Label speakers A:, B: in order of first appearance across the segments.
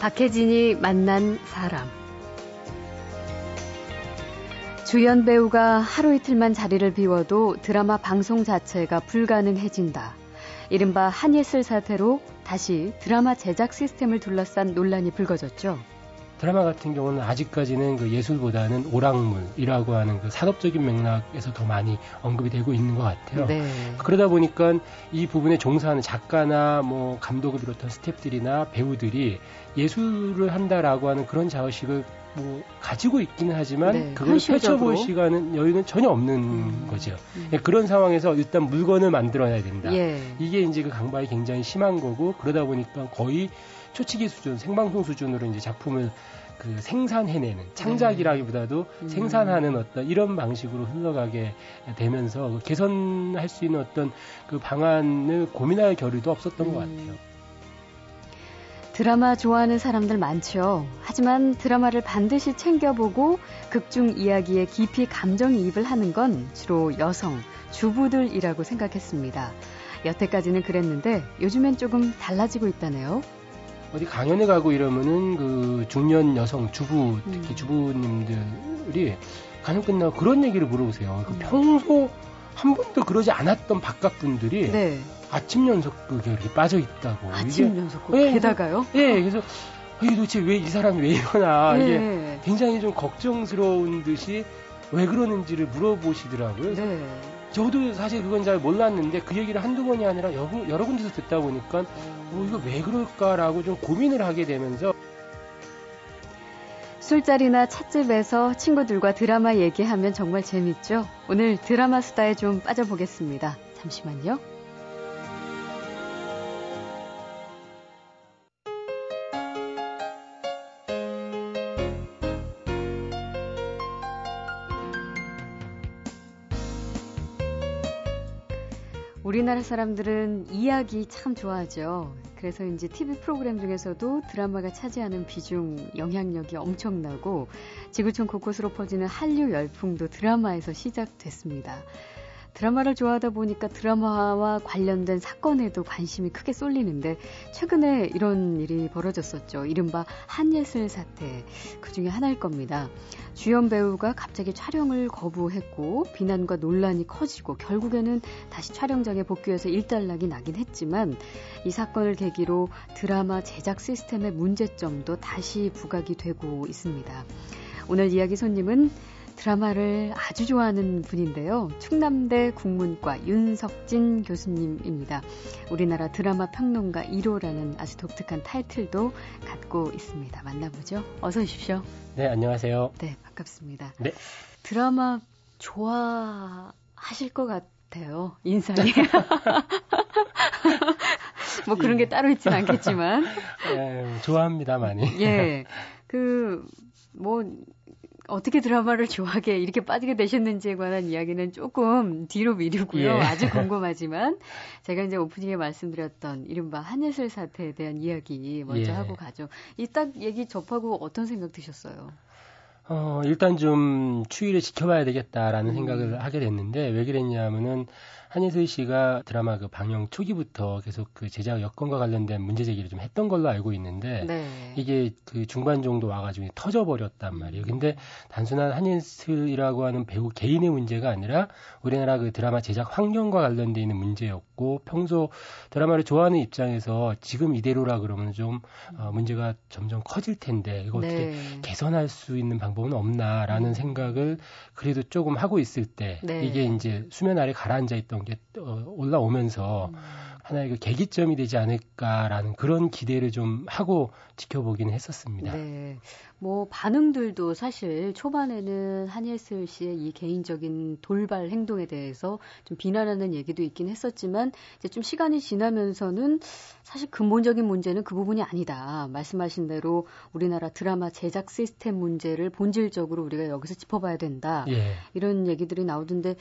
A: 박혜진이 만난 사람. 주연 배우가 하루 이틀만 자리를 비워도 드라마 방송 자체가 불가능해진다. 이른바 한예슬 사태로 다시 드라마 제작 시스템을 둘러싼 논란이 불거졌죠.
B: 드라마 같은 경우는 아직까지는 그 예술보다는 오락물이라고 하는 그 산업적인 맥락에서 더 많이 언급이 되고 있는 것 같아요. 네. 그러다 보니까 이 부분에 종사하는 작가나 뭐 감독을 비롯한 스탭들이나 배우들이 예술을 한다라고 하는 그런 자의식을 뭐 가지고 있기는 하지만 네, 그걸 펼쳐볼 시간은 여유는 전혀 없는 음, 거죠. 음. 예, 그런 상황에서 일단 물건을 만들어내야 된다. 예. 이게 이제 그 강박이 굉장히 심한 거고 그러다 보니까 거의 초치기 수준, 생방송 수준으로 이제 작품을 그 생산해내는 창작이라기보다도 음. 생산하는 어떤 이런 방식으로 흘러가게 되면서 그 개선할 수 있는 어떤 그 방안을 고민할 겨를도 없었던 음. 것 같아요.
A: 드라마 좋아하는 사람들 많죠. 하지만 드라마를 반드시 챙겨보고 극중 이야기에 깊이 감정이입을 하는 건 주로 여성, 주부들이라고 생각했습니다. 여태까지는 그랬는데 요즘엔 조금 달라지고 있다네요.
B: 어디 강연에 가고 이러면은 그 중년 여성 주부 특히 음. 주부님들이 강연 끝나고 그런 얘기를 물어보세요. 그 음. 평소 한 번도 그러지 않았던 바깥 분들이 네. 아침 연속극에 이렇게 빠져 있다고.
A: 아침 연속극 예, 게다가요?
B: 예, 그래서 이게 도대체 왜 이 사람이 왜 이러나 네. 이게 굉장히 좀 걱정스러운 듯이 왜 그러는지를 물어보시더라고요. 네. 저도 사실 그건 잘 몰랐는데 그 얘기를 한두 번이 아니라 여러, 여러 군데서 듣다 보니까 어, 이거 왜 그럴까라고 좀 고민을 하게 되면서
A: 술자리나 찻집에서 친구들과 드라마 얘기하면 정말 재밌죠? 오늘 드라마 수다에 좀 빠져보겠습니다. 잠시만요. 우리나라 사람들은 이야기 참 좋아하죠. 그래서 이제 TV 프로그램 중에서도 드라마가 차지하는 비중, 영향력이 엄청나고 지구촌 곳곳으로 퍼지는 한류 열풍도 드라마에서 시작됐습니다. 드라마를 좋아하다 보니까 드라마와 관련된 사건에도 관심이 크게 쏠리는데 최근에 이런 일이 벌어졌었죠. 이른바 한예슬 사태 그 중에 하나일 겁니다. 주연 배우가 갑자기 촬영을 거부했고 비난과 논란이 커지고 결국에는 다시 촬영장에 복귀해서 일단락이 나긴 했지만 이 사건을 계기로 드라마 제작 시스템의 문제점도 다시 부각이 되고 있습니다. 오늘 이야기 손님은 드라마를 아주 좋아하는 분인데요. 충남대 국문과 윤석진 교수님입니다. 우리나라 드라마 평론가 1호라는 아주 독특한 타이틀도 갖고 있습니다. 만나보죠. 어서 오십시오.
B: 네, 안녕하세요.
A: 네, 반갑습니다. 네. 드라마 좋아하실 것 같아요. 인상이. 뭐 그런 게 따로 있진 않겠지만.
B: 네, 좋아합니다, 많이.
A: 예. 그, 뭐, 어떻게 드라마를 좋아하게 이렇게 빠지게 되셨는지에 관한 이야기는 조금 뒤로 미루고요. 예. 아주 궁금하지만 제가 이제 오프닝에 말씀드렸던 이른바 한예슬 사태에 대한 이야기 먼저 예. 하고 가죠. 이 딱 얘기 접하고 어떤 생각 드셨어요?
B: 어, 일단 좀 추이를 지켜봐야 되겠다라는 음. 생각을 하게 됐는데 왜 그랬냐면은 한예슬 씨가 드라마 그 방영 초기부터 계속 그 제작 여건과 관련된 문제 제기를 좀 했던 걸로 알고 있는데 네. 이게 그 중반 정도 와가지고 터져 버렸단 말이에요. 근데 단순한 한예슬이라고 하는 배우 개인의 문제가 아니라 우리나라 그 드라마 제작 환경과 관련돼 있는 문제였고 평소 드라마를 좋아하는 입장에서 지금 이대로라 그러면 좀 어, 문제가 점점 커질 텐데 이거 어떻게 네. 개선할 수 있는 방법은 없나라는 음. 생각을 그래도 조금 하고 있을 때 네. 이게 이제 수면 아래 가라앉아 있던 이런 게 어, 올라오면서 음. 하나의 그 계기점이 되지 않을까라는 그런 기대를 좀 하고 지켜보기는 했었습니다. 네.
A: 뭐 반응들도 사실 초반에는 한예슬 씨의 이 개인적인 돌발 행동에 대해서 좀 비난하는 얘기도 있긴 했었지만 이제 좀 시간이 지나면서는 사실 근본적인 문제는 그 부분이 아니다. 말씀하신 대로 우리나라 드라마 제작 시스템 문제를 본질적으로 우리가 여기서 짚어봐야 된다. 예. 이런 얘기들이 나오던데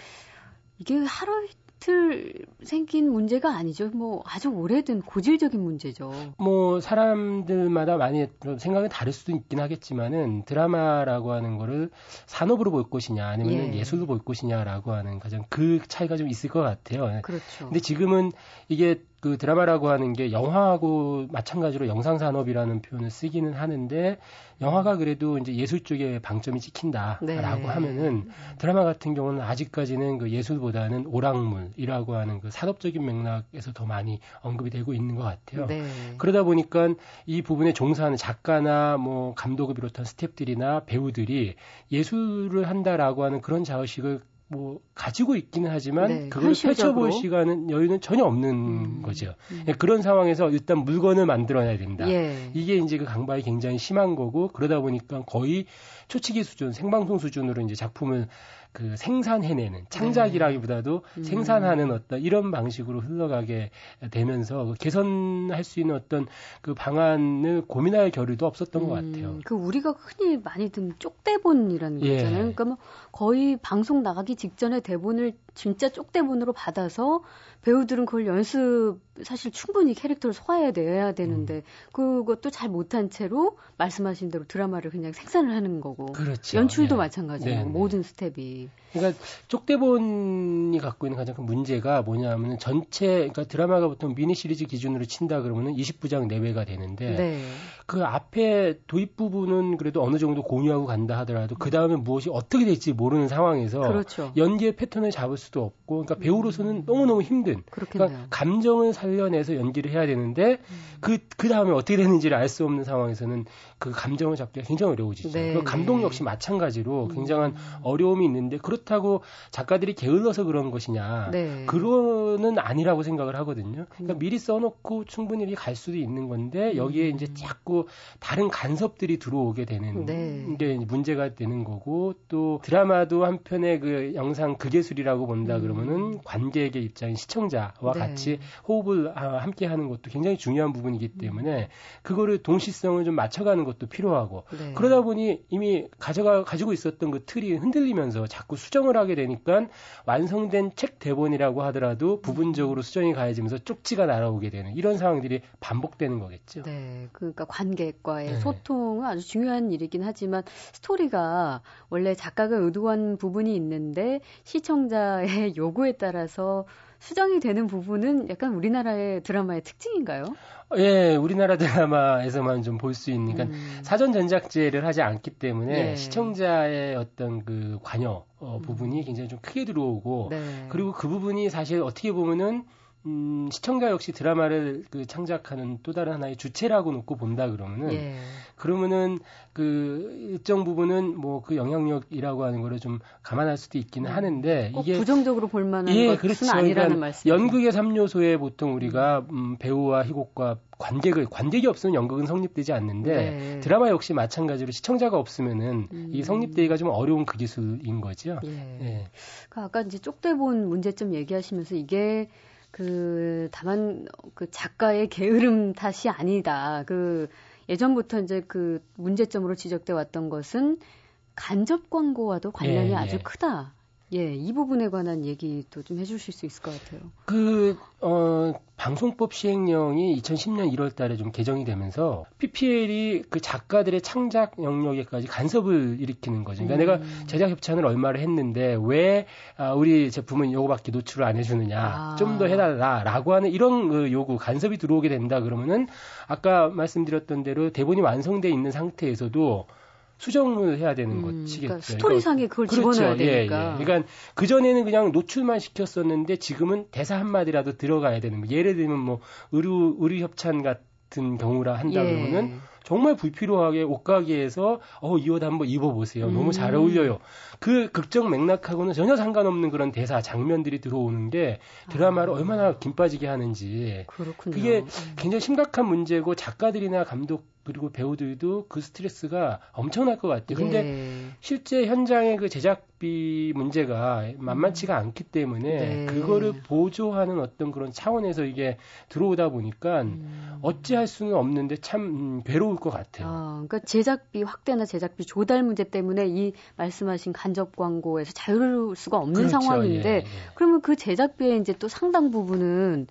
A: 이게 하루 이틀 생긴 문제가 아니죠. 뭐 아주 오래된 고질적인 문제죠.
B: 뭐 사람들마다 많이 생각이 다를 수도 있긴 하겠지만은 드라마라고 하는 거를 산업으로 볼 것이냐 아니면 예. 예술로 볼 것이냐라고 하는 가장 그 차이가 좀 있을 것 같아요.
A: 그렇죠.
B: 근데 지금은 이게 그 드라마라고 하는 게 영화하고 마찬가지로 영상 산업이라는 표현을 쓰기는 하는데 영화가 그래도 이제 예술 쪽에 방점이 찍힌다라고 네. 하면은 드라마 같은 경우는 아직까지는 그 예술보다는 오락물이라고 하는 그 산업적인 맥락에서 더 많이 언급이 되고 있는 것 같아요. 네. 그러다 보니까 이 부분에 종사하는 작가나 뭐 감독을 비롯한 스탭들이나 배우들이 예술을 한다라고 하는 그런 자의식을 뭐 가지고 있기는 하지만 네, 그걸 펼쳐볼 시간은 여유는 전혀 없는 음, 거죠. 음. 예, 그런 상황에서 일단 물건을 만들어내야 된다. 예. 이게 이제 그 강박이 굉장히 심한 거고 그러다 보니까 거의 초치기 수준, 생방송 수준으로 이제 작품을 그 생산해내는 창작이라기보다도 네. 음. 생산하는 어떤 이런 방식으로 흘러가게 되면서 그 개선할 수 있는 어떤 그 방안을 고민할 겨를도 없었던 음. 것 같아요.
A: 그 우리가 흔히 많이 듣는 쪽대본이라는 거 예. 있잖아요. 그러니까 뭐 거의 방송 나가기 직전에 대본을 진짜 쪽대본으로 받아서 배우들은 그걸 연습 사실 충분히 캐릭터를 소화해야 돼야 되는데 음. 그것도 잘 못한 채로 말씀하신 대로 드라마를 그냥 생산을 하는 거고 그렇죠. 연출도 네. 마찬가지고 네, 네. 모든 스텝이
B: 그러니까 쪽대본이 갖고 있는 가장 큰 문제가 뭐냐하면 전체 그러니까 드라마가 보통 미니 시리즈 기준으로 친다 그러면은 20부작 내외가 되는데 네. 그 앞에 도입 부분은 그래도 어느 정도 공유하고 간다 하더라도 그 다음에 무엇이 어떻게 될지 모르는 상황에서 그렇죠. 연기의 패턴을 잡을 수도 없고 그러니까 배우로서는 음. 너무 너무 힘든 그렇겠네요. 그러니까 감정을 살려내서 연기를 해야 되는데 그그 음. 그 다음에 어떻게 되는지를 알 수 없는 상황에서는 그 감정을 잡기가 굉장히 어려워지죠. 네. 그 감동 역시 마찬가지로 굉장한 음. 어려움이 있는데 그렇다고 작가들이 게을러서 그런 것이냐 네. 그거는 아니라고 생각을 하거든요. 그러니까 음. 미리 써놓고 충분히 갈 수도 있는 건데 여기에 이제 자꾸 다른 간섭들이 들어오게 되는 네. 게 문제가 되는 거고 또 드라마도 한편의 그 영상 극예술이라고 본다 음. 그러면은 관객의 입장인 시청자와 네. 같이 호흡을 함께 하는 것도 굉장히 중요한 부분이기 때문에 그거를 동시성을 좀 맞춰가는 것도 필요하고 네. 그러다 보니 이미 가져가 가지고 있었던 그 틀이 흔들리면서 자꾸 수정을 하게 되니까 완성된 책 대본이라고 하더라도 부분적으로 수정이 가해지면서 쪽지가 날아오게 되는 이런 상황들이 반복되는 거겠죠.
A: 네, 그러니까 관 관객과의 네. 소통은 아주 중요한 일이긴 하지만 스토리가 원래 작가가 의도한 부분이 있는데 시청자의 요구에 따라서 수정이 되는 부분은 약간 우리나라의 드라마의 특징인가요?
B: 예, 우리나라 드라마에서만 좀 볼 수 있는, 그러니까 음. 사전 전작제를 하지 않기 때문에 예. 시청자의 어떤 그 관여 어, 부분이 음. 굉장히 좀 크게 들어오고, 네. 그리고 그 부분이 사실 어떻게 보면은 음, 시청자 역시 드라마를 그 창작하는 또 다른 하나의 주체라고 놓고 본다 그러면은 예. 그러면은 그 일정 부분은 뭐 그 영향력이라고 하는 거를 좀 감안할 수도 있기는 음. 하는데
A: 이게 부정적으로 볼 만한 예, 것은 그렇죠. 아니라는 그러니까 말씀.
B: 연극의 3요소에 보통 우리가 음, 배우와 희곡과 관객을 관객이 없으면 연극은 성립되지 않는데 네. 드라마 역시 마찬가지로 시청자가 없으면은 음. 이 성립되기가 좀 어려운 그 기술인 거죠. 예. 예.
A: 그 아까 이제 쪽대본 문제점 얘기하시면서 이게 그 다만 그 작가의 게으름 탓이 아니다. 그 예전부터 이제 그 문제점으로 지적돼 왔던 것은 간접 광고와도 관련이 예, 아주 예. 크다. 예, 이 부분에 관한 얘기도 좀 해주실 수 있을 것 같아요.
B: 그, 어, 방송법 시행령이 2010년 1월 달에 좀 개정이 되면서 PPL이 그 작가들의 창작 영역에까지 간섭을 일으키는 거죠. 그러니까 음. 내가 제작 협찬을 얼마를 했는데 왜 아, 우리 제품은 요거밖에 노출을 안 해주느냐. 아. 좀더 해달라라고 하는 이런 그 요구, 간섭이 들어오게 된다 그러면은 아까 말씀드렸던 대로 대본이 완성돼 있는 상태에서도 수정을 해야 되는 음, 것이겠죠. 그러니까
A: 스토리상에 그걸 그렇죠. 집어넣어야 되니까.
B: 예, 예. 그러니까 그 전에는 그냥 노출만 시켰었는데 지금은 대사 한 마디라도 들어가야 되는 거. 예를 들면 뭐 의류 의류 협찬 같은 경우라 한다 예. 그러면은 정말 불필요하게 옷가게에서 어, 이 옷 한번 입어보세요. 너무 잘 음. 어울려요. 그 극적 맥락하고는 전혀 상관없는 그런 대사 장면들이 들어오는 게 드라마를 아. 얼마나 김 빠지게 하는지. 그렇군요. 그게 음. 굉장히 심각한 문제고 작가들이나 감독 그리고 배우들도 그 스트레스가 엄청날 것 같아요. 근데 예. 실제 현장의 그 제작비 문제가 만만치가 음. 않기 때문에 네. 그거를 보조하는 어떤 그런 차원에서 이게 들어오다 보니까 음. 어찌할 수는 없는데 참 음, 괴로울 것 같아요.
A: 아, 그러니까 제작비 확대나 제작비 조달 문제 때문에 이 말씀하신 간접 광고에서 자유로울 수가 없는 그렇죠. 상황인데 예, 예. 그러면 그 제작비의 이제 또 상당 부분은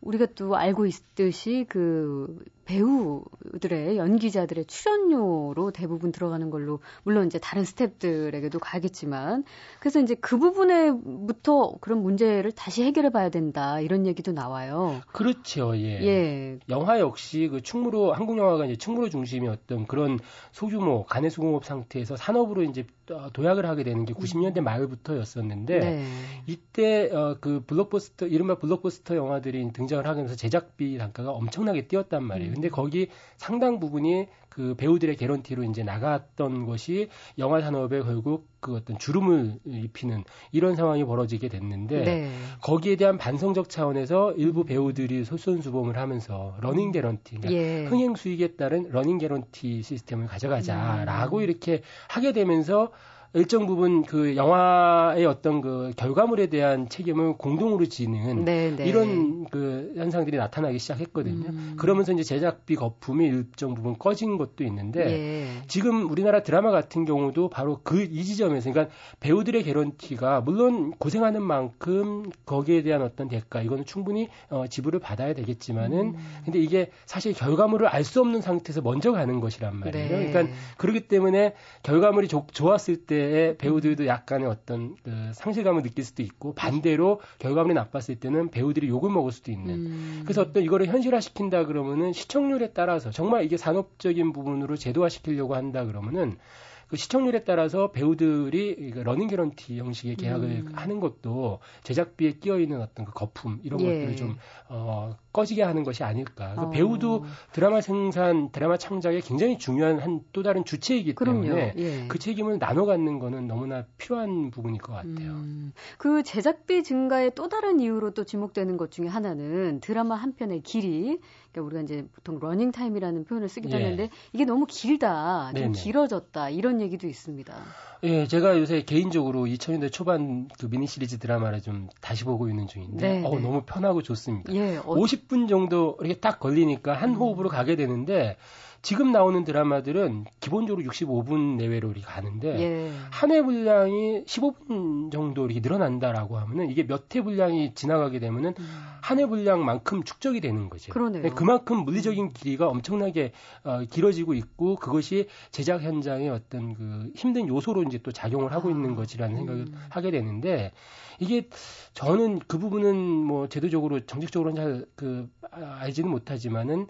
A: 우리가 또 알고 있듯이 그 배우들의 연기자들의 출연료로 대부분 들어가는 걸로 물론 이제 다른 스탭들에게도 가겠지만 그래서 이제 그 부분에부터 그런 문제를 다시 해결해 봐야 된다 이런 얘기도 나와요.
B: 그렇죠. 예. 예. 영화 역시 그 충무로 한국 영화가 이제 충무로 중심이었던 그런 소규모 간의 수공업 상태에서 산업으로 이제 도약을 하게 되는 게 90년대 말부터였었는데 네. 이때 어, 그 블록버스터 이른바 블록버스터 영화들이 등장을 하면서 제작비 단가가 엄청나게 뛰었단 말이에요. 음. 근데 거기 상당 부분이 그 배우들의 개런티로 이제 나갔던 것이 영화 산업에 결국 그 어떤 주름을 입히는 이런 상황이 벌어지게 됐는데 네. 거기에 대한 반성적 차원에서 일부 배우들이 솔선수범을 하면서 러닝 개런티, 그러니까 예. 흥행 수익에 따른 러닝 개런티 시스템을 가져가자라고 음. 이렇게 하게 되면서 일정 부분 그 영화의 어떤 그 결과물에 대한 책임을 공동으로 지는 네네. 네. 이런 그 현상들이 나타나기 시작했거든요. 음. 그러면서 이제 제작비 거품이 일정 부분 꺼진 것도 있는데 예. 지금 우리나라 드라마 같은 경우도 바로 그 이 지점에서 그러니까 배우들의 개런티가 물론 고생하는 만큼 거기에 대한 어떤 대가 이거는 충분히 어, 지불을 받아야 되겠지만은 음. 근데 이게 사실 결과물을 알 수 없는 상태에서 먼저 가는 것이란 말이에요. 네. 그러니까 그렇기 때문에 결과물이 조, 좋았을 때 때에 배우들도 약간의 어떤 그 상실감을 느낄 수도 있고 반대로 결과물이 나빴을 때는 배우들이 욕을 먹을 수도 있는. 음. 그래서 어떤 이거를 현실화 시킨다 그러면은 시청률에 따라서 정말 이게 산업적인 부분으로 제도화 시키려고 한다 그러면은 그 시청률에 따라서 배우들이 러닝 개런티 형식의 계약을 음. 하는 것도 제작비에 끼어 있는 어떤 그 거품 이런 예. 것들을 좀 어, 꺼지게 하는 것이 아닐까. 그 어. 배우도 드라마 생산, 드라마 창작에 굉장히 중요한 한 또 다른 주체이기 때문에 예. 그 책임을 나눠 갖는 거는 너무나 필요한 부분일 것 같아요. 음.
A: 그 제작비 증가의 또 다른 이유로 또 지목되는 것 중에 하나는 드라마 한 편의 길이 그러니까 우리가 이제 보통 러닝 타임이라는 표현을 쓰기도 예. 하는데 이게 너무 길다, 좀 네네. 길어졌다 이런 얘기도 있습니다.
B: 예, 제가 요새 개인적으로 2000년대 초반 그 미니 시리즈 드라마를 좀 다시 보고 있는 중인데, 어, 너무 편하고 좋습니다. 예, 어... 50분 정도 이렇게 딱 걸리니까 한 음. 호흡으로 가게 되는데, 지금 나오는 드라마들은 기본적으로 65분 내외로 이렇게 가는데 예. 한회 분량이 15분 정도 이렇게 늘어난다라고 하면은 이게 몇 회 분량이 지나가게 되면은 음. 한회 분량만큼 축적이 되는 거죠.
A: 그러네요. 네,
B: 그만큼 물리적인 길이가 엄청나게 어, 길어지고 있고 그것이 제작 현장의 어떤 그 힘든 요소로 이제 또 작용을 하고 아. 있는 것이라는 생각을 음. 하게 되는데 이게 저는 그 부분은 뭐 제도적으로 정책적으로는 잘 그 알지는 못하지만은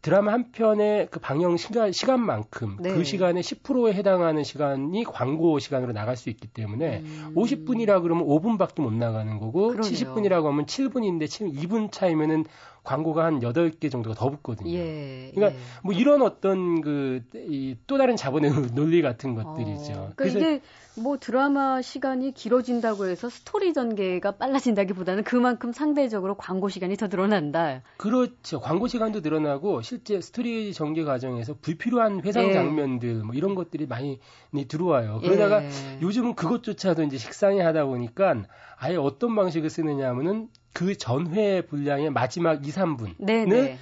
B: 드라마 한 편의 그 방영 시간, 시간만큼 네. 그 시간에 10%에 해당하는 시간이 광고 시간으로 나갈 수 있기 때문에 음. 50분이라 그러면 5분밖에 못 나가는 거고 그러네요. 70분이라고 하면 7분인데 2분 차이면은 광고가 한 8개 정도가 더 붙거든요. 예, 그러니까 예. 뭐 이런 어떤 그 또 다른 자본의 논리 같은 것들이죠. 어,
A: 그러니까 이게 뭐 드라마 시간이 길어진다고 해서 스토리 전개가 빨라진다기보다는 그만큼 상대적으로 광고 시간이 더 늘어난다.
B: 그렇죠. 광고 시간도 늘어나고 실제 스토리 전개 과정에서 불필요한 회상 예. 장면들 뭐 이런 것들이 많이 들어와요. 그러다가 예. 요즘은 그것조차도 이제 식상해 하다 보니까 아예 어떤 방식을 쓰느냐 하면은 그 전회 분량의 마지막 2, 3분을 네네.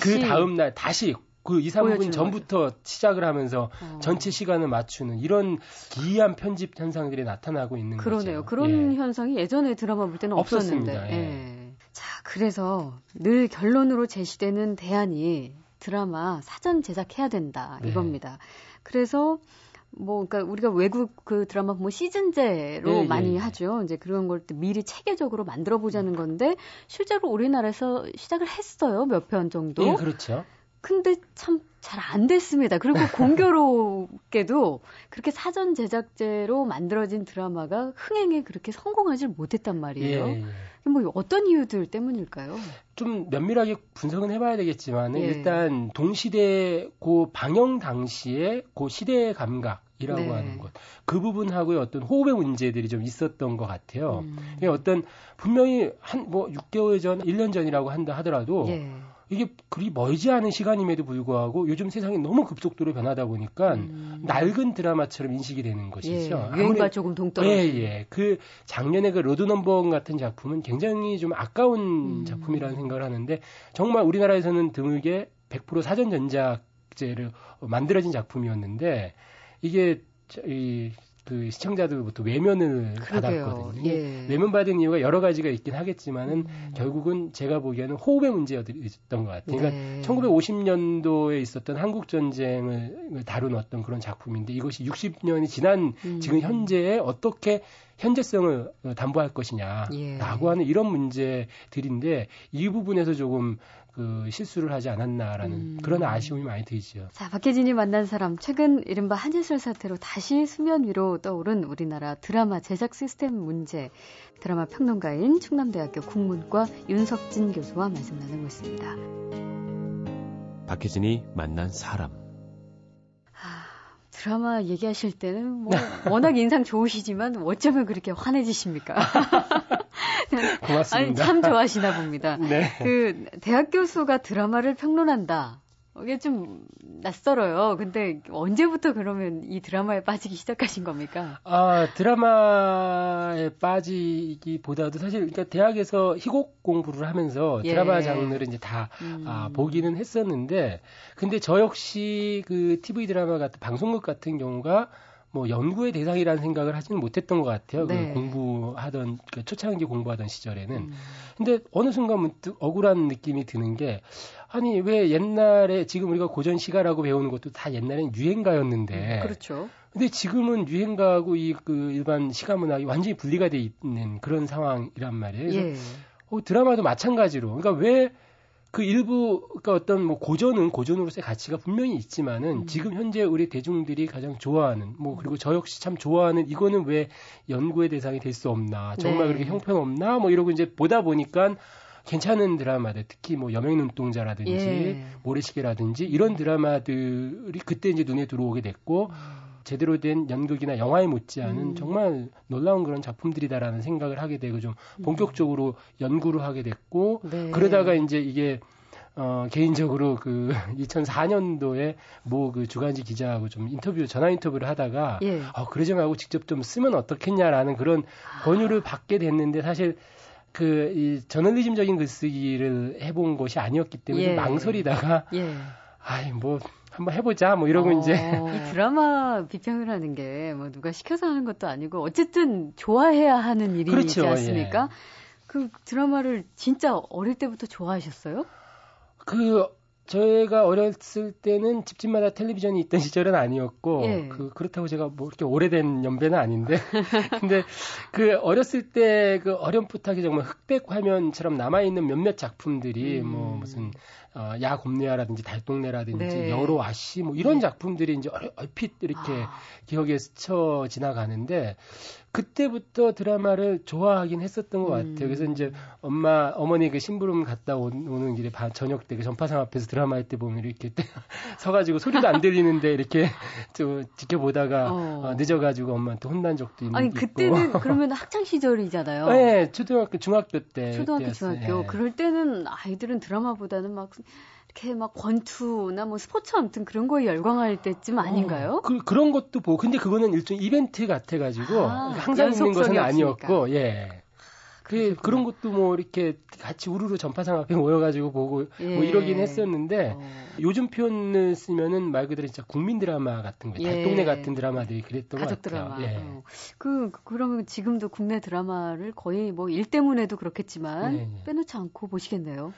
B: 그 다음 날 다시 그 2, 3분 전부터 거죠. 시작을 하면서 어. 전체 시간을 맞추는 이런 기이한 편집 현상들이 나타나고 있는
A: 그러네요.
B: 거죠.
A: 그런 예. 현상이 예전에 드라마 볼 때는 없었는데. 없었습니다. 예. 예. 자, 그래서 늘 결론으로 제시되는 대안이 드라마 사전 제작해야 된다 네. 이겁니다. 그래서 뭐, 그러니까 우리가 외국 그 드라마 보면 시즌제로 예, 예 많이 예, 하죠. 이제 그런 걸 미리 체계적으로 만들어 보자는 건데 실제로 우리나라에서 시작을 했어요. 몇 편 정도.
B: 예, 그렇죠.
A: 근데 참 잘 안 됐습니다. 그리고 공교롭게도 그렇게 사전 제작제로 만들어진 드라마가 흥행에 그렇게 성공하지 못했단 말이에요. 예, 예. 뭐 어떤 이유들 때문일까요?
B: 좀 면밀하게 분석은 해봐야 되겠지만 예. 일단 동시대 고 방영 당시에 고 시대의 감각 이라고 네. 하는 것. 그 부분하고의 어떤 호흡의 문제들이 좀 있었던 것 같아요. 음. 어떤 분명히 한 뭐 6개월 전, 1년 전이라고 한다 하더라도 예. 이게 그리 멀지 않은 시간임에도 불구하고 요즘 세상이 너무 급속도로 변하다 보니까 음. 낡은 드라마처럼 인식이 되는 것이죠.
A: 예, 유행과 조금 동떨어진.
B: 예, 예. 그 작년에 그 로드 넘버원 같은 작품은 굉장히 좀 아까운 음. 작품이라는 생각을 하는데 정말 우리나라에서는 드물게 100% 사전 전작제를 만들어진 작품이었는데 이게 이 그 시청자들부터 외면을
A: 그러게요.
B: 받았거든요.
A: 예.
B: 외면 받은 이유가 여러 가지가 있긴 하겠지만은
A: 음.
B: 결국은 제가 보기에는 호흡의 문제였던 것 같아요. 그러니까
A: 네.
B: 1950년도에 있었던 한국 전쟁을 다룬 어떤 그런 작품인데 이것이 60년이 지난
A: 음.
B: 지금 현재에 어떻게 현재성을 담보할 것이냐라고
A: 예.
B: 하는 이런 문제들인데 이 부분에서 조금 그 실수를 하지 않았나라는
A: 음.
B: 그런 아쉬움이 많이 들죠.
A: 자, 박혜진이 만난 사람, 최근 이른바 한예슬 사태로 다시 수면 위로 떠오른 우리나라 드라마 제작 시스템 문제, 드라마 평론가인 충남대학교 국문과 윤석진 교수와 말씀 나누고 있습니다.
C: 박혜진이 만난 사람.
A: 아, 드라마 얘기하실 때는 뭐 워낙 인상 좋으시지만 어쩌면 그렇게 환해지십니까?
B: 고맙습니다.
A: 아니, 참 좋아하시나 봅니다.
B: 네.
A: 그 대학 교수가 드라마를 평론한다. 이게 좀 낯설어요. 근데 언제부터 그러면 이 드라마에 빠지기 시작하신 겁니까?
B: 아, 드라마에 빠지기보다도 사실 그러니까 대학에서 희곡 공부를 하면서
A: 예.
B: 드라마 장르를 이제 다
A: 음.
B: 아, 보기는 했었는데 근데 저 역시 그 TV 드라마 같은 방송국 같은 경우가 뭐 연구의 대상이라는 생각을 하지는 못했던 것 같아요.
A: 네.
B: 그 공부하던 그 초창기 공부하던 시절에는.
A: 음.
B: 근데 어느 순간 문득 억울한 느낌이 드는 게 아니 왜 옛날에 지금 우리가 고전 시가라고 배우는 것도 다 옛날엔 유행가였는데
A: 그렇죠.
B: 근데 지금은 유행가하고 이 그 일반 시가 문학이 완전히 분리가 돼 있는 그런 상황이란 말이에요. 그래서
A: 예.
B: 어, 드라마도 마찬가지로. 그러니까 왜 그 일부 그러니까 어떤 뭐 고전은 고전으로서의 가치가 분명히 있지만은
A: 음.
B: 지금 현재 우리 대중들이 가장 좋아하는 뭐 그리고 저 역시 참 좋아하는 이거는 왜 연구의 대상이 될 수 없나 정말
A: 네.
B: 그렇게 형편없나 뭐 이러고 이제 보다 보니까 괜찮은 드라마들 특히 뭐 여명 눈동자라든지
A: 예.
B: 모래시계라든지 이런 드라마들이 그때 이제 눈에 들어오게 됐고 제대로 된 연극이나 영화에 못지않은
A: 음.
B: 정말 놀라운 그런 작품들이다라는 생각을 하게 되고 좀 본격적으로 연구를 하게 됐고
A: 네.
B: 그러다가 이제 이게 어 개인적으로 그 2004년도에 뭐 그 주간지 기자하고 좀 인터뷰 전화 인터뷰를 하다가
A: 예.
B: 어 그러정하고 직접 좀 쓰면 어떻겠냐라는 그런 권유를 받게 됐는데 사실 그 이 저널리즘적인 글쓰기를 해본 것이 아니었기 때문에 좀
A: 예.
B: 망설이다가
A: 예.
B: 아이 뭐 한번 해보자 뭐 이러고
A: 어,
B: 이제
A: 이 드라마 비평이라는 게 뭐 누가 시켜서 하는 것도 아니고 어쨌든 좋아해야 하는 일이지
B: 그렇죠,
A: 않습니까? 그 드라마를 진짜 어릴 때부터 좋아하셨어요?
B: 그 저희가 어렸을 때는 집집마다 텔레비전이 있던 시절은 아니었고
A: 예.
B: 그 그렇다고 제가 뭐 이렇게 오래된 연배는 아닌데 근데 그 어렸을 때 그 어렴풋하게 정말 흑백 화면처럼 남아 있는 몇몇 작품들이
A: 음.
B: 뭐 무슨 어, 야 곰내야라든지 달동네라든지
A: 네.
B: 여로 아씨 뭐 이런 작품들이 이제 얼- 얼핏 이렇게
A: 아,
B: 기억에 스쳐 지나가는데 그때부터 드라마를 좋아하긴 했었던 것 같아요.
A: 음.
B: 그래서 이제 엄마 어머니 그 심부름 갔다 오- 오는 길에 밤 저녁 때 그 전파상 앞에서 드라마 할 때 보면 이렇게 서가지고 소리도 안 들리는데 이렇게 저 지켜보다가
A: 어.
B: 어, 늦어가지고 엄마한테 혼난 적도 있는
A: 아니
B: 있고.
A: 그때는 그러면 학창 시절이잖아요.
B: 네, 초등학교 중학교 때
A: 초등학교,
B: 때였어요.
A: 중학교.
B: 예.
A: 그럴 때는 아이들은 드라마보다는 막 이렇게 막 권투나 뭐 스포츠 아무튼 그런 거에 열광할 때쯤 아닌가요?
B: 그, 그런 것도 보고 근데 그거는 일종 이벤트 같아 가지고
A: 아,
B: 항상 있는 것은 아니었고 예. 그
A: 그러셨구나.
B: 그런 것도 뭐 이렇게 같이 우르르 전파상 앞에 모여가지고 보고
A: 예.
B: 뭐 이러긴 했었는데
A: 어.
B: 요즘 표현을 쓰면은 말 그대로 진짜 국민 드라마 같은 거,
A: 예.
B: 달동네 같은 드라마들이 그랬던
A: 가족
B: 것 같아요.
A: 드라마.
B: 예.
A: 어. 그 그- 그러면 지금도 국내 드라마를 거의 뭐 일 때문에도 그렇겠지만
B: 네, 네.
A: 빼놓지 않고 보시겠네요.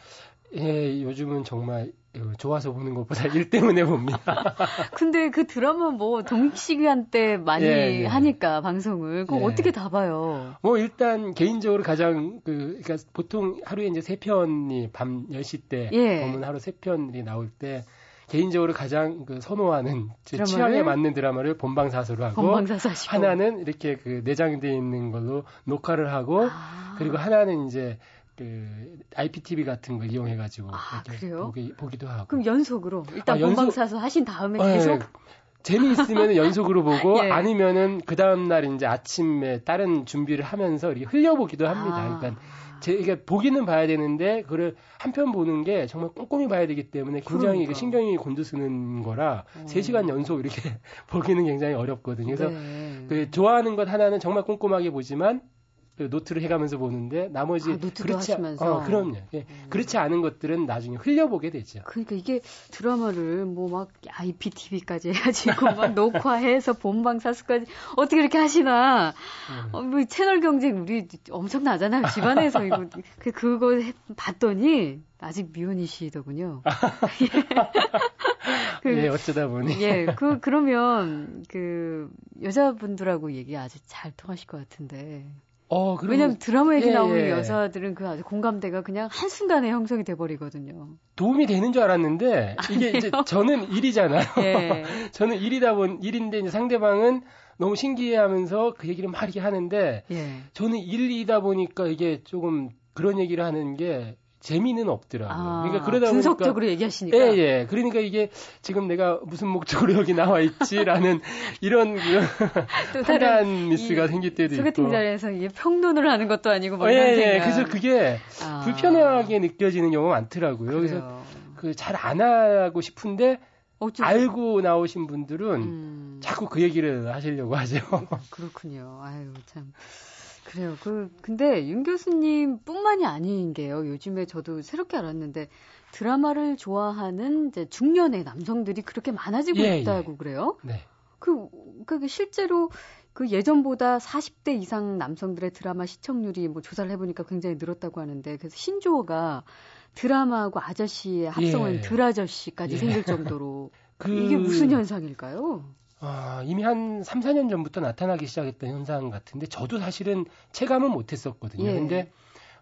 B: 예, 요즘은 정말 어, 좋아서 보는 것보다 일 때문에 봅니다.
A: 근데 그 드라마 뭐 동시간대 많이
B: 예, 예.
A: 하니까 방송을 그럼
B: 예.
A: 어떻게 다 봐요?
B: 뭐 일단 개인적으로 가장 그 그러니까 보통 하루에 이제 세 편이 밤 10시 때
A: 예.
B: 보면 하루 세 편이 나올 때 개인적으로 가장 그 선호하는 제? 취향에 맞는 드라마를 본방사수로 하고
A: 본방사수하시고
B: 하나는 이렇게 그 내장돼 있는 걸로 녹화를 하고
A: 아.
B: 그리고 하나는 이제 그 IPTV 같은 걸 이용해 가지고
A: 아?
B: 보기, 보기도 하고
A: 그럼 연속으로 일단
B: 아, 연속-
A: 본방사수 하신 다음에
B: 예,
A: 계속
B: 재미있으면 연속으로 보고
A: 예.
B: 아니면은 그 다음 날 이제 아침에 다른 준비를 하면서 이렇게 흘려보기도 합니다.
A: 아.
B: 그러니까 제 이게 보기는 봐야 되는데 그걸 한편 보는 게 정말 꼼꼼히 봐야 되기 때문에 굉장히
A: 그러니까.
B: 신경이 곤두서는 거라
A: 어.
B: 3시간 연속 이렇게 보기는 굉장히 어렵거든요. 그래서
A: 네.
B: 그 좋아하는 것 하나는 정말 꼼꼼하게 보지만 그 노트를 해가면서 보는데 나머지
A: 아,
B: 그렇지
A: 하시면서
B: 어, 그럼요. 예. 음. 그렇지 않은 것들은 나중에 흘려보게 되죠.
A: 그러니까 이게 드라마를 뭐 막 IPTV까지 해가지고 막 녹화해서 본방 사수까지 어떻게 이렇게 하시나? 음. 어, 뭐 채널 경쟁 우리 엄청나잖아요 집안에서 이거 그 그거 해, 봤더니 아직 미혼이시더군요.
B: 그, 예, 어쩌다 보니.
A: 예, 그, 그러면, 그, 여자분들하고 얘기 아주 잘 통하실 것 같은데. 어, 그럼, 왜냐면 드라마 얘기 예, 나오는 예. 여자들은 그 아주 공감대가 그냥 한순간에 형성이 돼버리거든요.
B: 도움이 되는 줄 알았는데, 이게 아니에요? 이제 저는 일이잖아요. 예. 저는 일이다 본, 일인데 이제 상대방은 너무 신기해 하면서 그 얘기를 막 이렇게 하는데, 예. 저는 일이다 보니까 이게 조금 그런 얘기를 하는 게 재미는 없더라고요. 아,
A: 그러니까 그러다 분석적으로 보니까 얘기하시니까.
B: 예, 예. 그러니까 이게 지금 내가 무슨 목적으로 여기 나와 있지라는 이런 그 판단 미스가 생길 때도
A: 소개팅 있고. 자리에서 이게 평론을 하는 것도 아니고 뭐
B: 어, 예, 예. 그래서 그게 아. 불편하게 느껴지는 경우가 많더라고요. 그래요. 그래서 그 잘 안 하고 싶은데 어쩌... 알고 나오신 분들은 음... 자꾸 그 얘기를 하시려고 하죠.
A: 그렇군요. 아유, 참. 그래요. 그 근데 윤 교수님뿐만이 아닌 게요. 요즘에 저도 새롭게 알았는데 드라마를 좋아하는 이제 중년의 남성들이 그렇게 많아지고 예, 있다고 예. 그래요. 네. 그, 그 실제로 그 예전보다 40대 이상 남성들의 드라마 시청률이 뭐 조사를 해보니까 굉장히 늘었다고 하는데 그래서 신조어가 드라마하고 아저씨의 합성은 예. 드라저씨까지 예. 생길 정도로 그... 이게 무슨 현상일까요?
B: 아, 이미 한 3, 4년 전부터 나타나기 시작했던 현상 같은데 저도 사실은 체감은 못 했었거든요. 예. 근데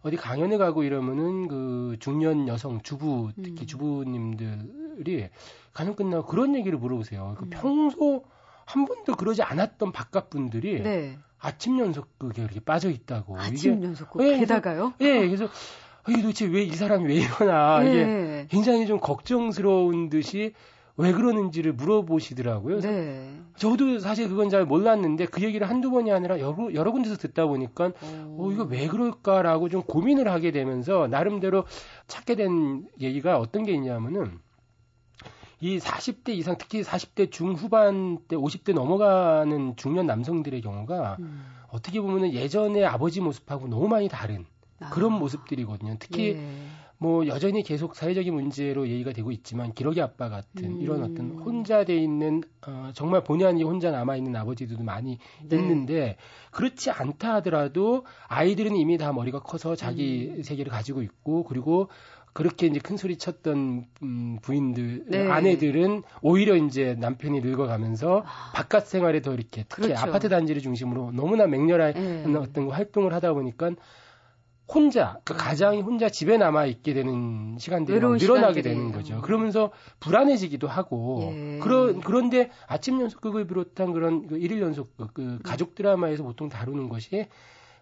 B: 어디 강연에 가고 이러면은 그 중년 여성 주부 특히 음. 주부님들이 강연 끝나고 그런 얘기를 물어보세요. 그 음. 평소 한 번도 그러지 않았던 바깥 분들이 네. 아침 연속극에 이렇게 빠져 있다고.
A: 아침 연속극 예, 게다가요?
B: 예, 그래서 아, 이게 도대체 왜 이 사람이 왜 이러나 예. 이게 굉장히 좀 걱정스러운 듯이 왜 그러는지를 물어보시더라고요. 네. 저도 사실 그건 잘 몰랐는데 그 얘기를 한두 번이 아니라 여러, 여러 군데서 듣다 보니까 어, 이거 왜 그럴까라고 좀 고민을 하게 되면서 나름대로 찾게 된 얘기가 어떤 게 있냐면은 이 40대 이상 특히 40대 중후반 때 50대 넘어가는 중년 남성들의 경우가 음. 어떻게 보면은 예전의 아버지 모습하고 너무 많이 다른 아. 그런 모습들이거든요. 특히 예. 뭐 여전히 계속 사회적인 문제로 얘기가 되고 있지만 기러기 아빠 같은 음. 이런 어떤 혼자 돼 있는 어, 정말 본의 아니게 혼자 남아 있는 아버지들도 많이 네. 있는데 그렇지 않다 하더라도 아이들은 이미 다 머리가 커서 자기 음. 세계를 가지고 있고 그리고 그렇게 이제 큰 소리 쳤던 음, 부인들 네. 아내들은 오히려 이제 남편이 늙어가면서 아. 바깥 생활에 더 이렇게 특히 그렇죠. 아파트 단지를 중심으로 너무나 맹렬한 네. 어떤 활동을 하다 보니까 혼자 그 가장이 혼자 집에 남아 있게 되는 시간들이 늘어나게 되는 거죠. 그러면서 불안해지기도 하고 예. 그런 그런데 아침 연속극을 비롯한 그런 그 일일 연속극 그 가족 드라마에서 보통 다루는 것이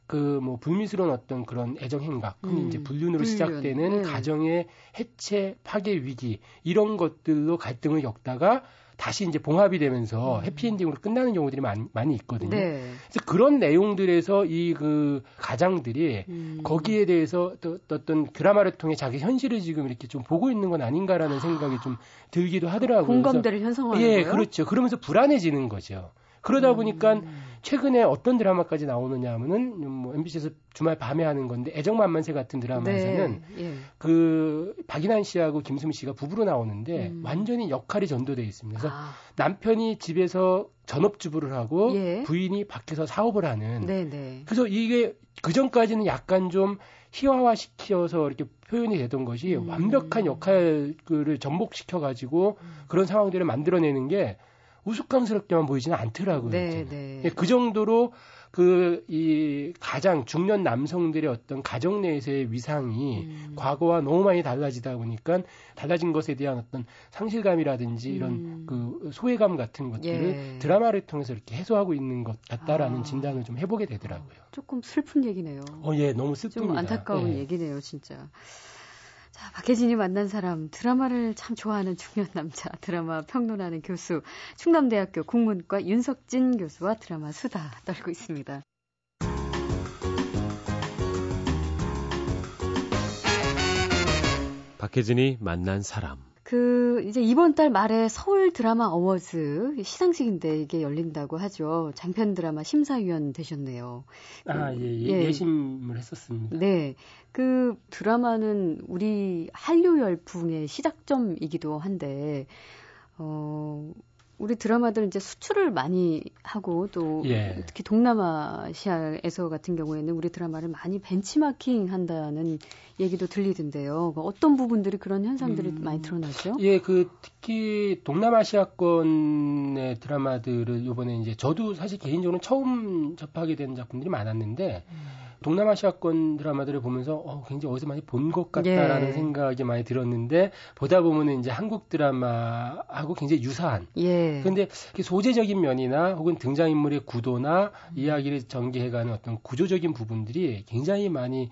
B: 그뭐 불미스러운 어떤 그런 애정 행각, 음, 이제 불륜으로 불륜. 시작되는 네. 가정의 해체, 파괴 위기 이런 것들로 갈등을 겪다가 다시 이제 봉합이 되면서 음. 해피엔딩으로 끝나는 경우들이 많이, 많이 있거든요. 네. 그래서 그런 내용들에서 이 그 가장들이 음. 거기에 대해서 또, 또 어떤 드라마를 통해 자기 현실을 지금 이렇게 좀 보고 있는 건 아닌가라는 생각이 좀 들기도 하더라고요.
A: 공감대를 형성하는
B: 예,
A: 거예요?
B: 그렇죠. 그러면서 불안해지는 거죠. 그러다 음. 보니까 최근에 어떤 드라마까지 나오느냐 하면은 뭐 MBC에서 주말 밤에 하는 건데 애정만만세 같은 드라마에서는 네. 예. 그 박인환 씨하고 김수미 씨가 부부로 나오는데 음. 완전히 역할이 전도돼 있습니다. 그래서 아. 남편이 집에서 전업주부를 하고 예. 부인이 밖에서 사업을 하는. 네네. 네. 그래서 이게 그 전까지는 약간 좀 희화화 시켜서 이렇게 표현이 되던 것이 음. 완벽한 역할을 전복시켜 가지고 음. 그런 상황들을 만들어내는 게 우스꽝스럽게만 보이지는 않더라고요. 네, 네. 예, 그 정도로 그 이 가장 중년 남성들의 어떤 가정 내에서의 위상이 음. 과거와 너무 많이 달라지다 보니까 달라진 것에 대한 어떤 상실감이라든지 이런 음. 그 소외감 같은 것들을 예. 드라마를 통해서 이렇게 해소하고 있는 것 같다라는 아. 진단을 좀 해보게 되더라고요.
A: 조금 슬픈 얘기네요.
B: 어, 예, 너무 슬픕니다.
A: 좀 안타까운 예. 얘기네요, 진짜. 자, 박혜진이 만난 사람, 드라마를 참 좋아하는 중년 남자, 드라마 평론하는 교수, 충남대학교 국문과 윤석진 교수와 드라마 수다 떨고 있습니다.
C: 박혜진이 만난 사람.
A: 그 이제 이번 달 말에 서울 드라마 어워즈 시상식인데 이게 열린다고 하죠. 장편 드라마 심사위원 되셨네요.
B: 아, 예, 예, 예. 심을 했었습니다.
A: 네. 그 드라마는 우리 한류 열풍의 시작점이기도 한데 어 우리 드라마들 이제 수출을 많이 하고 또 예. 특히 동남아시아에서 같은 경우에는 우리 드라마를 많이 벤치마킹 한다는 얘기도 들리던데요. 그 어떤 부분들이 그런 현상들이 음, 많이 드러나죠?
B: 예, 그 특히 동남아시아권의 드라마들을 이번에 이제 저도 사실 개인적으로 처음 접하게 된 작품들이 많았는데 음. 동남아시아권 드라마들을 보면서 어, 굉장히 어디서 많이 본 것 같다라는 예. 생각이 많이 들었는데 보다 보면은 이제 한국 드라마하고 굉장히 유사한. 예. 그런데 소재적인 면이나 혹은 등장인물의 구도나 음. 이야기를 전개해가는 어떤 구조적인 부분들이 굉장히 많이 예,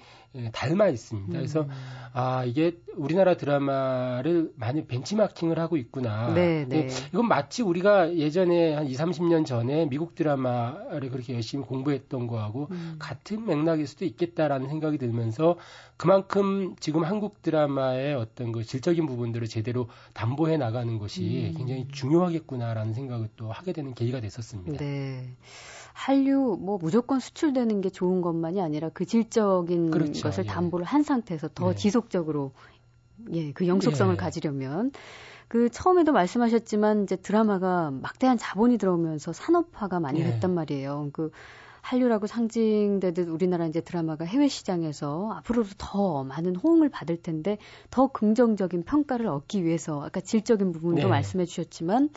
B: 닮아 있습니다. 그래서 음. 아 이게 우리나라 드라마를 많이 벤치마킹을 하고 있구나. 네, 네. 이건 마치 우리가 예전에 한 2, 30년 전에 미국 드라마를 그렇게 열심히 공부했던 거하고 음. 같은 맥락일 수도 있겠다라는 생각이 들면서 그만큼 지금 한국 드라마의 어떤 그 질적인 부분들을 제대로 담보해 나가는 것이 음. 굉장히 중요하겠구나라는 생각을 또 하게 되는 계기가 됐었습니다. 네.
A: 한류 뭐 무조건 수출되는 게 좋은 것만이 아니라 그 질적인 그렇죠. 것을 예. 담보를 한 상태에서 더 네. 지속적으로 예, 그 영속성을 예. 가지려면 그 처음에도 말씀하셨지만 이제 드라마가 막대한 자본이 들어오면서 산업화가 많이 예. 됐단 말이에요. 그 한류라고 상징되듯 우리나라 이제 드라마가 해외 시장에서 앞으로도 더 많은 호응을 받을 텐데 더 긍정적인 평가를 얻기 위해서 아까 질적인 부분도 네. 말씀해 주셨지만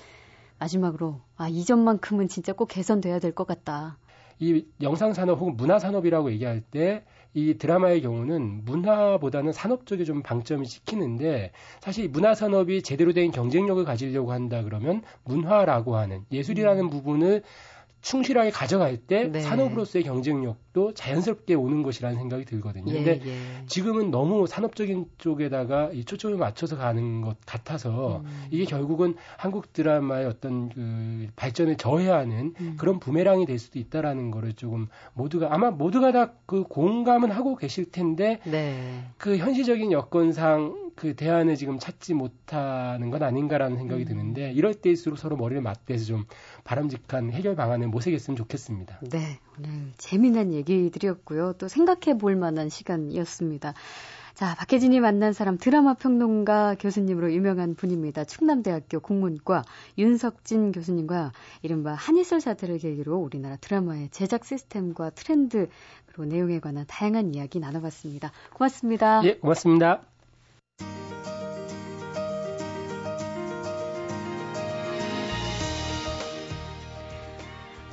A: 마지막으로 아, 이 점만큼은 진짜 꼭 개선돼야 될 것 같다.
B: 이 영상 산업 혹은 문화 산업이라고 얘기할 때 이 드라마의 경우는 문화보다는 산업 쪽에 좀 방점이 찍히는데 사실 문화 산업이 제대로 된 경쟁력을 가지려고 한다 그러면 문화라고 하는 예술이라는 음. 부분을 충실하게 가져갈 때 네. 산업으로서의 경쟁력도 자연스럽게 오는 것이라는 생각이 들거든요. 예, 근데 예. 지금은 너무 산업적인 쪽에다가 이 초점을 맞춰서 가는 것 같아서 음. 이게 결국은 한국 드라마의 어떤 그 발전을 저해하는 음. 그런 부메랑이 될 수도 있다라는 거를 조금 모두가 아마 모두가 다 그 공감은 하고 계실 텐데 네. 그 현실적인 여건상 그 대안을 지금 찾지 못하는 건 아닌가라는 생각이 음. 드는데 이럴 때일수록 서로 머리를 맞대서 좀 바람직한 해결 방안을 모색했으면 좋겠습니다.
A: 네, 오늘 재미난 얘기들이었고요. 또 생각해 볼 만한 시간이었습니다. 자, 박혜진이 만난 사람 드라마 평론가 교수님으로 유명한 분입니다. 충남대학교 국문과 윤석진 교수님과 이른바 한이슬 사태를 계기로 우리나라 드라마의 제작 시스템과 트렌드 그리고 내용에 관한 다양한 이야기 나눠봤습니다. 고맙습니다.
B: 예, 고맙습니다.